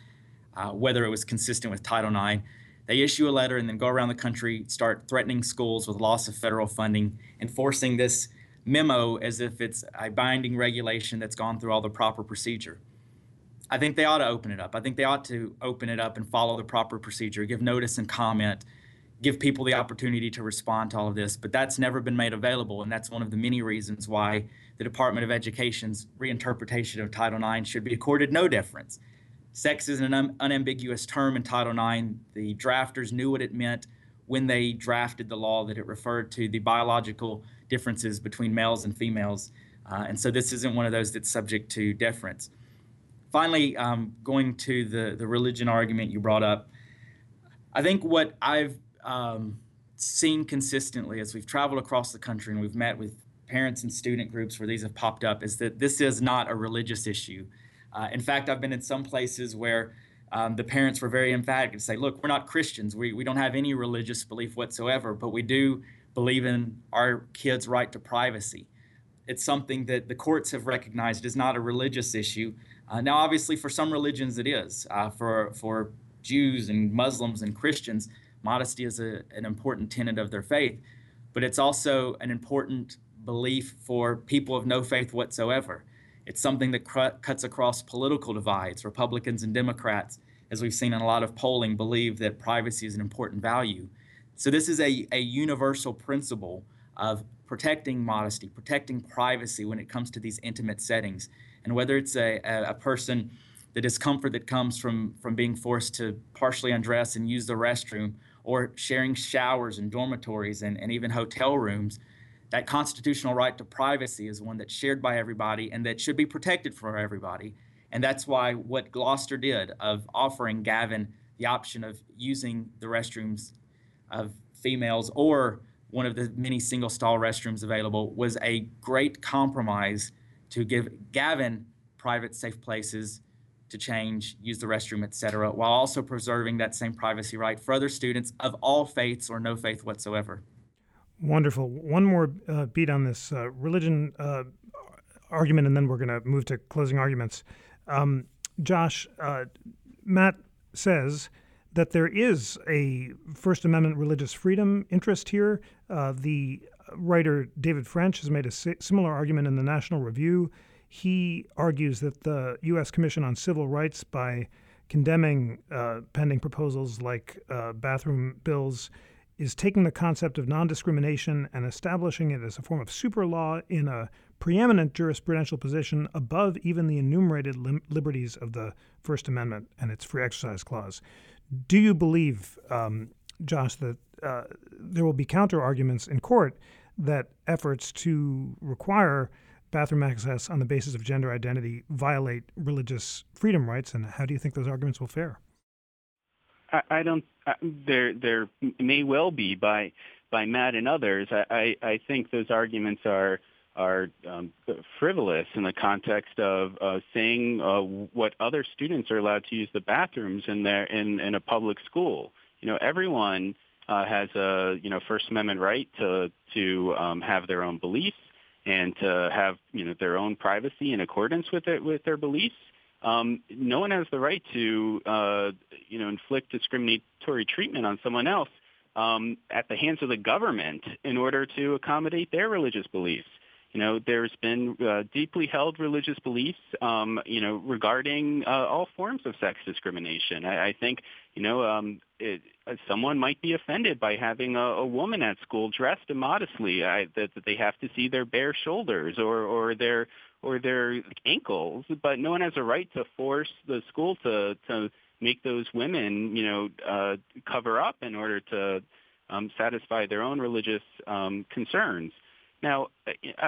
uh, whether it was consistent with Title IX they issue a letter and then go around the country, start threatening schools with loss of federal funding, enforcing this memo as if it's a binding regulation that's gone through all the proper procedure. I think they ought to open it up. I think they ought to open it up and follow the proper procedure, give notice and comment, give people the opportunity to respond to all of this. But that's never been made available, and that's one of the many reasons why the Department of Education's reinterpretation of Title IX should be accorded no deference. Sex is an un- unambiguous term in Title IX. The drafters knew what it meant when they drafted the law that it referred to the biological differences between males and females. Uh, and so this isn't one of those that's subject to deference. Finally, um, going to the, the religion argument you brought up, I think what I've um, seen consistently as we've traveled across the country and we've met with parents and student groups where these have popped up is that this is not a religious issue. Uh, in fact, I've been in some places where um, the parents were very emphatic and say, look, we're not Christians. We, we don't have any religious belief whatsoever, but we do believe in our kids' right to privacy. It's something that the courts have recognized is not a religious issue. Uh, now, obviously, for some religions, it is. Uh, for, for Jews and Muslims and Christians, modesty is a, an important tenet of their faith, but it's also an important belief for people of no faith whatsoever. It's something that cr- cuts across political divides. Republicans and Democrats, as we've seen in a lot of polling, believe that privacy is an important value. So, this is a, a universal principle of protecting modesty, protecting privacy when it comes to these intimate settings. And whether it's a, a, a person, the discomfort that comes from, from being forced to partially undress and use the restroom, or sharing showers and dormitories and, and even hotel rooms, that constitutional right to privacy is one that's shared by everybody and that should be protected for everybody. And that's why what Gloucester did of offering Gavin the option of using the restrooms of females or one of the many single stall restrooms available was a great compromise to give Gavin private safe places to change, use the restroom, etc., while also preserving that same privacy right for other students of all faiths or no faith whatsoever. Wonderful. One more uh, beat on this uh, religion uh, argument, and then we're going to move to closing arguments. Um, Josh, uh, Matt says that there is a First Amendment religious freedom interest here. Uh, the writer David French has made a similar argument in the National Review. He argues that the U.S. Commission on Civil Rights, by condemning uh, pending proposals like bathroom bills, is taking the concept of non discrimination and establishing it as a form of super law in a preeminent jurisprudential position above even the enumerated lim- liberties of the First Amendment and its free exercise clause. Do you believe, um, Josh, that uh, there will be counter arguments in court that efforts to require bathroom access on the basis of gender identity violate religious freedom rights? And how do you think those arguments will fare? I, I don't. I, there, there may well be by by Matt and others. I, I, I think those arguments are are um, frivolous in the context of uh, saying uh, what other students are allowed to use the bathrooms in their in, in a public school. You know, everyone uh, has a you know First Amendment right to to um, have their own beliefs and to have you know their own privacy in accordance with it with their beliefs um, no one has the right to, uh, you know, inflict discriminatory treatment on someone else um, at the hands of the government in order to accommodate their religious beliefs. you know, there's been uh, deeply held religious beliefs, um, you know, regarding uh, all forms of sex discrimination. I, I think, you know, um, it, uh, someone might be offended by having a, a woman at school dressed immodestly, I, that, that they have to see their bare shoulders or, or their or their ankles, but no one has a right to force the school to to make those women, you know, uh, cover up in order to um, satisfy their own religious um, concerns. Now,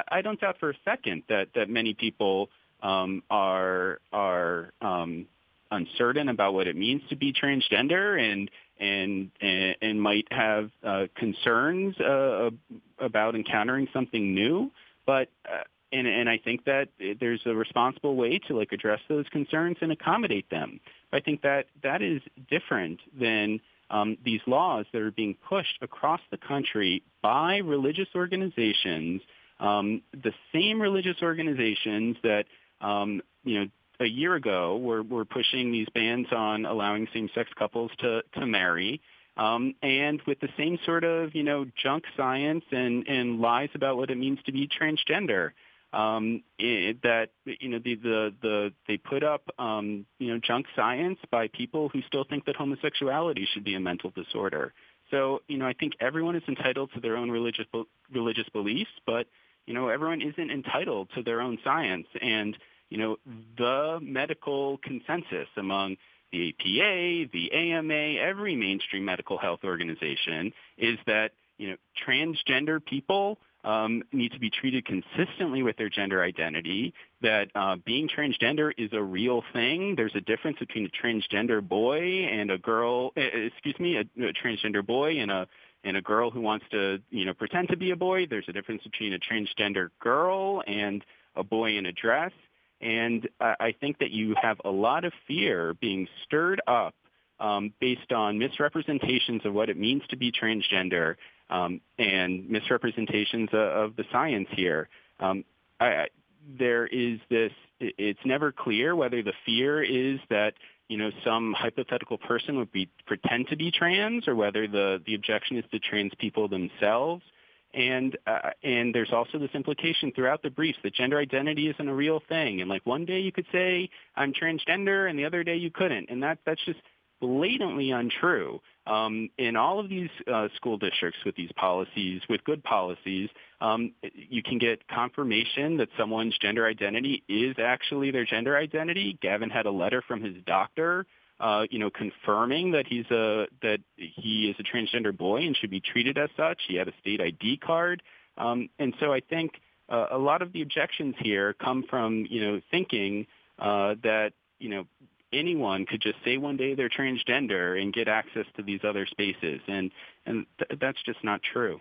I don't doubt for a second that, that many people um, are are um, uncertain about what it means to be transgender and and and, and might have uh, concerns uh, about encountering something new. But uh, and and I think that there's a responsible way to like address those concerns and accommodate them. But I think that that is different than um, these laws that are being pushed across the country by religious organizations, um, the same religious organizations that um, you know a year ago were, were pushing these bans on allowing same-sex couples to to marry. Um, and with the same sort of you know junk science and, and lies about what it means to be transgender um, it, that you know the, the the they put up um, you know junk science by people who still think that homosexuality should be a mental disorder. So you know I think everyone is entitled to their own religious religious beliefs, but you know everyone isn't entitled to their own science. And you know the medical consensus among the APA, the AMA, every mainstream medical health organization is that you know transgender people um, need to be treated consistently with their gender identity, that uh, being transgender is a real thing. There's a difference between a transgender boy and a girl, excuse me, a, a transgender boy and a and a girl who wants to, you know, pretend to be a boy. There's a difference between a transgender girl and a boy in a dress. And I think that you have a lot of fear being stirred up um, based on misrepresentations of what it means to be transgender um, and misrepresentations of, the science here. Um, I, there is this, it's never clear whether the fear is that you know, some hypothetical person would be pretend to be trans, or whether the the objection is to trans people themselves. And uh, and there's also this implication throughout the briefs that gender identity isn't a real thing. And like one day you could say I'm transgender, and the other day you couldn't. And that that's just blatantly untrue. Um, in all of these uh, school districts with these policies, with good policies, um, you can get confirmation that someone's gender identity is actually their gender identity. Gavin had a letter from his doctor, uh, you know, confirming that he's a that he is a transgender boy and should be treated as such. He had a state ID card, um, and so I think uh, a lot of the objections here come from you know thinking uh, that you know anyone could just say one day they're transgender and get access to these other spaces, and and th- that's just not true.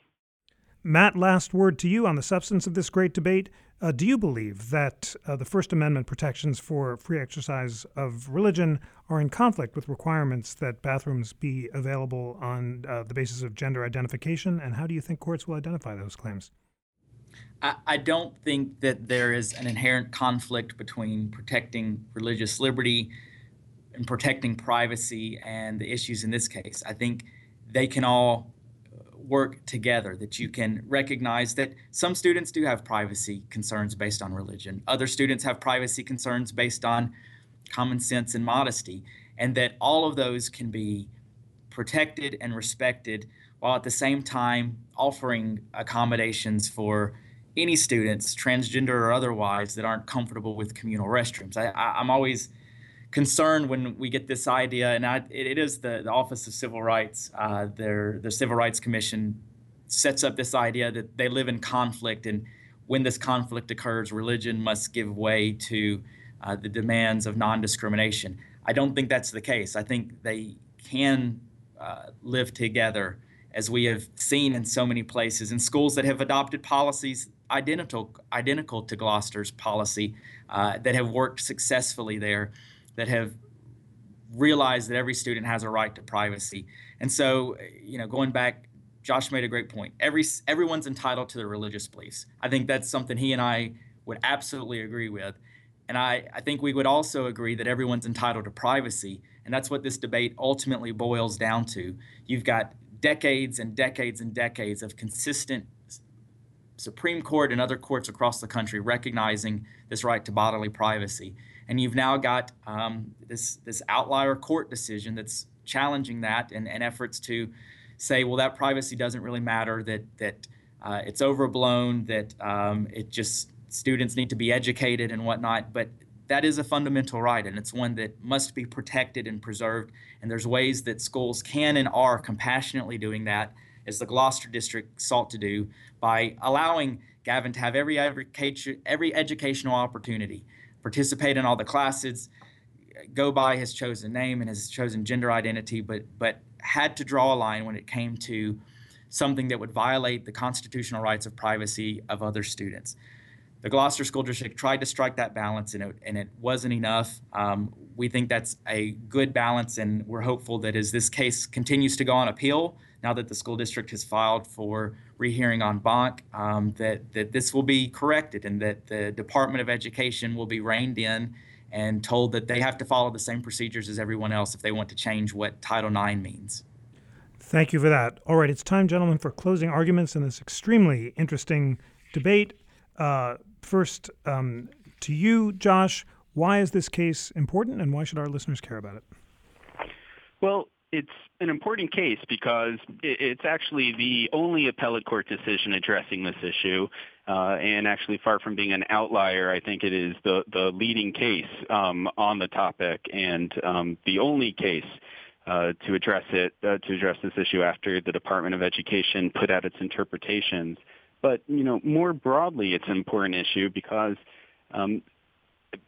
Matt, last word to you on the substance of this great debate. Uh, do you believe that uh, the First Amendment protections for free exercise of religion are in conflict with requirements that bathrooms be available on uh, the basis of gender identification? And how do you think courts will identify those claims? I, I don't think that there is an inherent conflict between protecting religious liberty and protecting privacy and the issues in this case. I think they can all work together, that you can recognize that some students do have privacy concerns based on religion, other students have privacy concerns based on common sense and modesty, and that all of those can be protected and respected while at the same time offering accommodations for any students, transgender or otherwise, that aren't comfortable with communal restrooms. I, I'm always concerned when we get this idea, and I, it, is the, the Office of Civil Rights, uh, their, their Civil Rights Commission sets up this idea that they live in conflict, and when this conflict occurs, religion must give way to uh, the demands of non discrimination. I don't think that's the case. I think they can uh, live together, as we have seen in so many places, in schools that have adopted policies identical, identical to Gloucester's policy uh, that have worked successfully there that have realized that every student has a right to privacy. And so, you know, going back, Josh made a great point. Every everyone's entitled to their religious beliefs. I think that's something he and I would absolutely agree with. And I, I think we would also agree that everyone's entitled to privacy. And that's what this debate ultimately boils down to. You've got decades and decades and decades of consistent Supreme Court and other courts across the country recognizing this right to bodily privacy. And you've now got um, this, this outlier court decision that's challenging that and, and efforts to say, well, that privacy doesn't really matter, that, that uh, it's overblown, that um, it just students need to be educated and whatnot. But that is a fundamental right, and it's one that must be protected and preserved. And there's ways that schools can and are compassionately doing that, as the Gloucester District sought to do, by allowing Gavin to have every every educational opportunity, participate in all the classes, go by his chosen name and his chosen gender identity, but but had to draw a line when it came to something that would violate the constitutional rights of privacy of other students. The Gloucester School District tried to strike that balance, and it, and it wasn't enough. Um, we think that's a good balance, and we're hopeful that as this case continues to go on appeal, now that the school district has filed for rehearing en banc, um, that, that this will be corrected and that the Department of Education will be reined in and told that they have to follow the same procedures as everyone else if they want to change what Title IX means. Thank you for that. All right, it's time, gentlemen, for closing arguments in this extremely interesting debate. Uh, first, um, to you, Josh, why is this case important and why should our listeners care about it? Well, it's an important case because it's actually the only appellate court decision addressing this issue, uh, and actually far from being an outlier, I think it is the the leading case um, on the topic and um, the only case uh, to address it uh, to address this issue after the Department of Education put out its interpretations. But you know, more broadly, it's an important issue because um,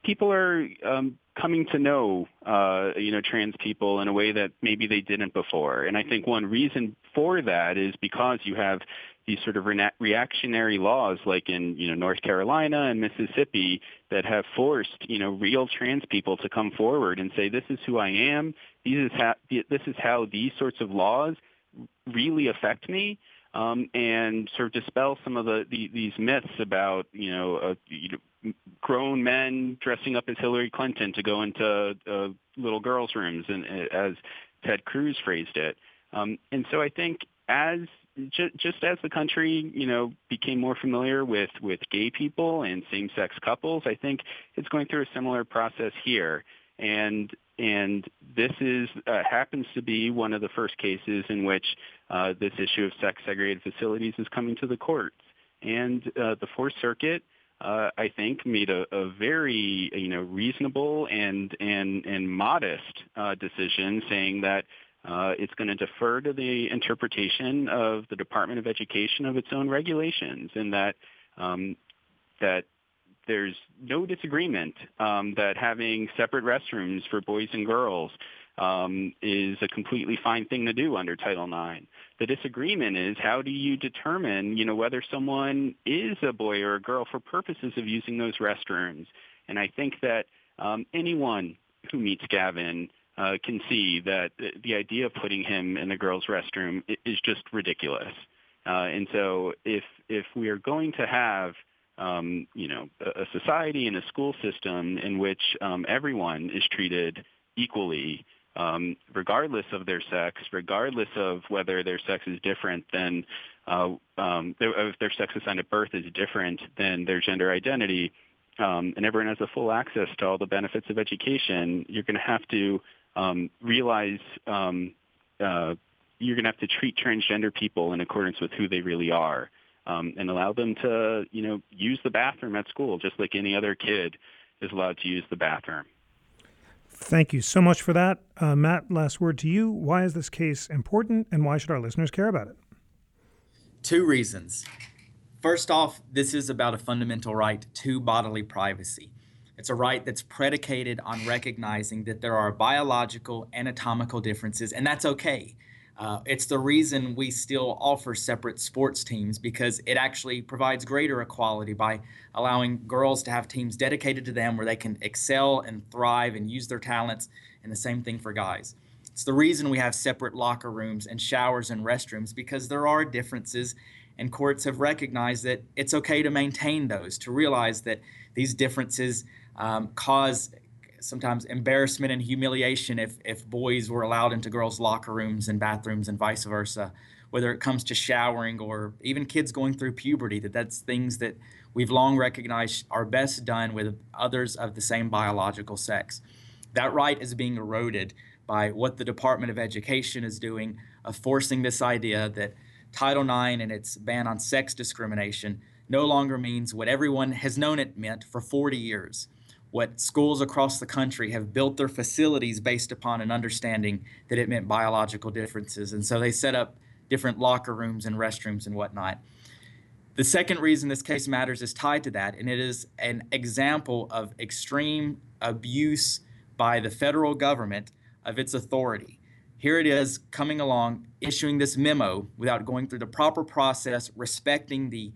people are um, coming to know, uh, you know, trans people in a way that maybe they didn't before. And I think one reason for that is because you have these sort of re- reactionary laws like in, you know, North Carolina and Mississippi that have forced, you know, real trans people to come forward and say, this is who I am. This is how, this is how these sorts of laws really affect me. Um, and sort of dispel some of the, the these myths about you know, uh, you know grown men dressing up as Hillary Clinton to go into uh, little girls' rooms, and uh, as Ted Cruz phrased it. Um, and so I think as ju- just as the country, you know, became more familiar with with gay people and same-sex couples, I think it's going through a similar process here. And and this is uh, happens to be one of the first cases in which uh, this issue of sex segregated facilities is coming to the courts. And uh, the Fourth Circuit uh, I think, made a, a, very you know reasonable and and and modest uh, decision, saying that uh, it's going to defer to the interpretation of the Department of Education of its own regulations, and that um, that there's no disagreement um, that having separate restrooms for boys and girls um, is a completely fine thing to do under Title IX. The disagreement is how do you determine, you know, whether someone is a boy or a girl for purposes of using those restrooms. And I think that um, anyone who meets Gavin uh, can see that the idea of putting him in the girls' restroom is just ridiculous. Uh, and so if if we are going to have um, you know a society and a school system in which um, everyone is treated equally, um, regardless of their sex, regardless of whether their sex is different than uh, um, if their sex assigned at birth is different than their gender identity, um, and everyone has a full access to all the benefits of education, you're going to have to um, realize um, uh, you're going to have to treat transgender people in accordance with who they really are, um, and allow them to, you know, use the bathroom at school just like any other kid is allowed to use the bathroom. Thank you so much for that. Uh, Matt, last word to you. Why is this case important and why should our listeners care about it? Two reasons. First off, this is about a fundamental right to bodily privacy. It's a right that's predicated on recognizing that there are biological, anatomical differences, and that's okay. Uh, it's the reason we still offer separate sports teams because it actually provides greater equality by allowing girls to have teams dedicated to them where they can excel and thrive and use their talents, and the same thing for guys. It's the reason we have separate locker rooms and showers and restrooms because there are differences, and courts have recognized that it's okay to maintain those, to realize that these differences um, cause sometimes embarrassment and humiliation if, if boys were allowed into girls' locker rooms and bathrooms and vice versa, whether it comes to showering or even kids going through puberty, that that's things that we've long recognized are best done with others of the same biological sex. That right is being eroded by what the Department of Education is doing of forcing this idea that Title IX and its ban on sex discrimination no longer means what everyone has known it meant for 40 years. What schools across the country have built their facilities based upon an understanding that it meant biological differences. And so they set up different locker rooms and restrooms and whatnot. The second reason this case matters is tied to that, and it is an example of extreme abuse by the federal government of its authority. Here it is coming along, issuing this memo without going through the proper process, respecting the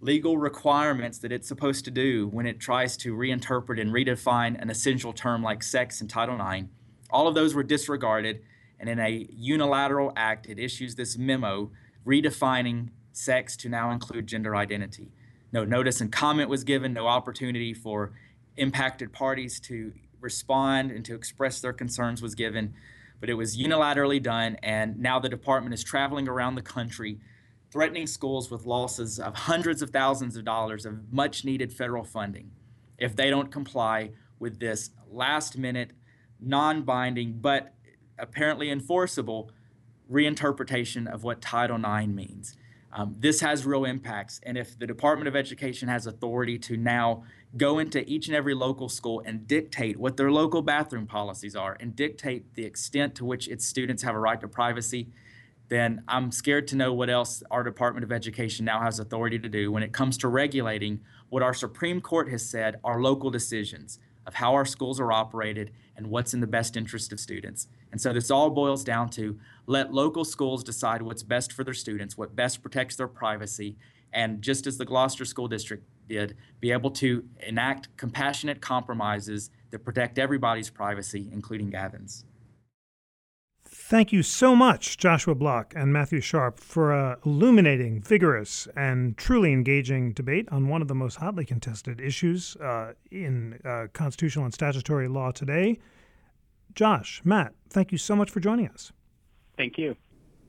legal requirements that it's supposed to do when it tries to reinterpret and redefine an essential term like sex in Title IX. All of those were disregarded, and in a unilateral act, it issues this memo redefining sex to now include gender identity. No notice and comment was given, no opportunity for impacted parties to respond and to express their concerns was given, but it was unilaterally done, and now the department is traveling around the country threatening schools with losses of hundreds of thousands of dollars of much needed federal funding if they don't comply with this last minute, non binding, but apparently enforceable reinterpretation of what Title IX means. Um, this has real impacts. And if the Department of Education has authority to now go into each and every local school and dictate what their local bathroom policies are and dictate the extent to which its students have a right to privacy, then I'm scared to know what else our Department of Education now has authority to do when it comes to regulating what our Supreme Court has said are local decisions of how our schools are operated and what's in the best interest of students. And so this all boils down to let local schools decide what's best for their students, what best protects their privacy, and just as the Gloucester School District did, be able to enact compassionate compromises that protect everybody's privacy, including Gavin's. Thank you so much, Joshua Block and Matthew Sharp, for a illuminating, vigorous, and truly engaging debate on one of the most hotly contested issues uh, in uh, constitutional and statutory law today. Josh, Matt, thank you so much for joining us. Thank you.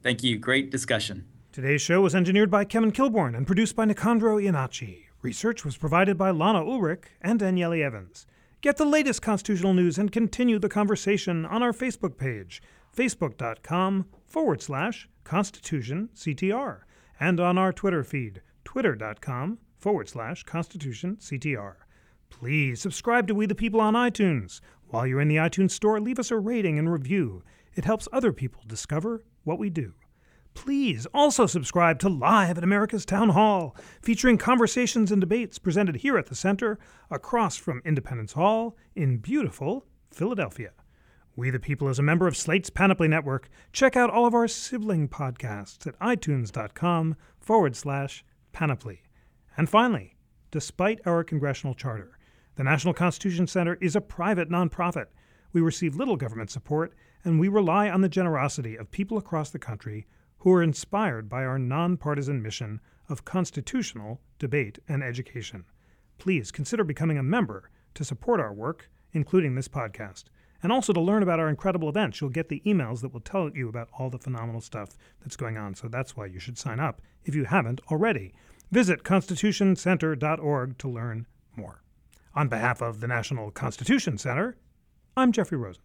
Thank you. Great discussion. Today's show was engineered by Kevin Kilborn and produced by Nicandro Iannacci. Research was provided by Lana Ulrich and Danielle Evans. Get the latest constitutional news and continue the conversation on our Facebook page facebook.com forward slash Constitution CTR, and on our Twitter feed, twitter.com forward slash Constitution CTR. Please subscribe to We the People on iTunes. While you're in the iTunes store, leave us a rating and review. It helps other people discover what we do. Please also subscribe to Live at America's Town Hall, featuring conversations and debates presented here at the Center, across from Independence Hall in beautiful Philadelphia. We the People is a member of Slate's Panoply Network. Check out all of our sibling podcasts at itunes.com forward slash panoply. And finally, despite our congressional charter, the National Constitution Center is a private nonprofit. We receive little government support, and we rely on the generosity of people across the country who are inspired by our nonpartisan mission of constitutional debate and education. Please consider becoming a member to support our work, including this podcast. And also to learn about our incredible events, you'll get the emails that will tell you about all the phenomenal stuff that's going on. So that's why you should sign up if you haven't already. Visit constitutioncenter.org to learn more. On behalf of the National Constitution Center, I'm Jeffrey Rosen.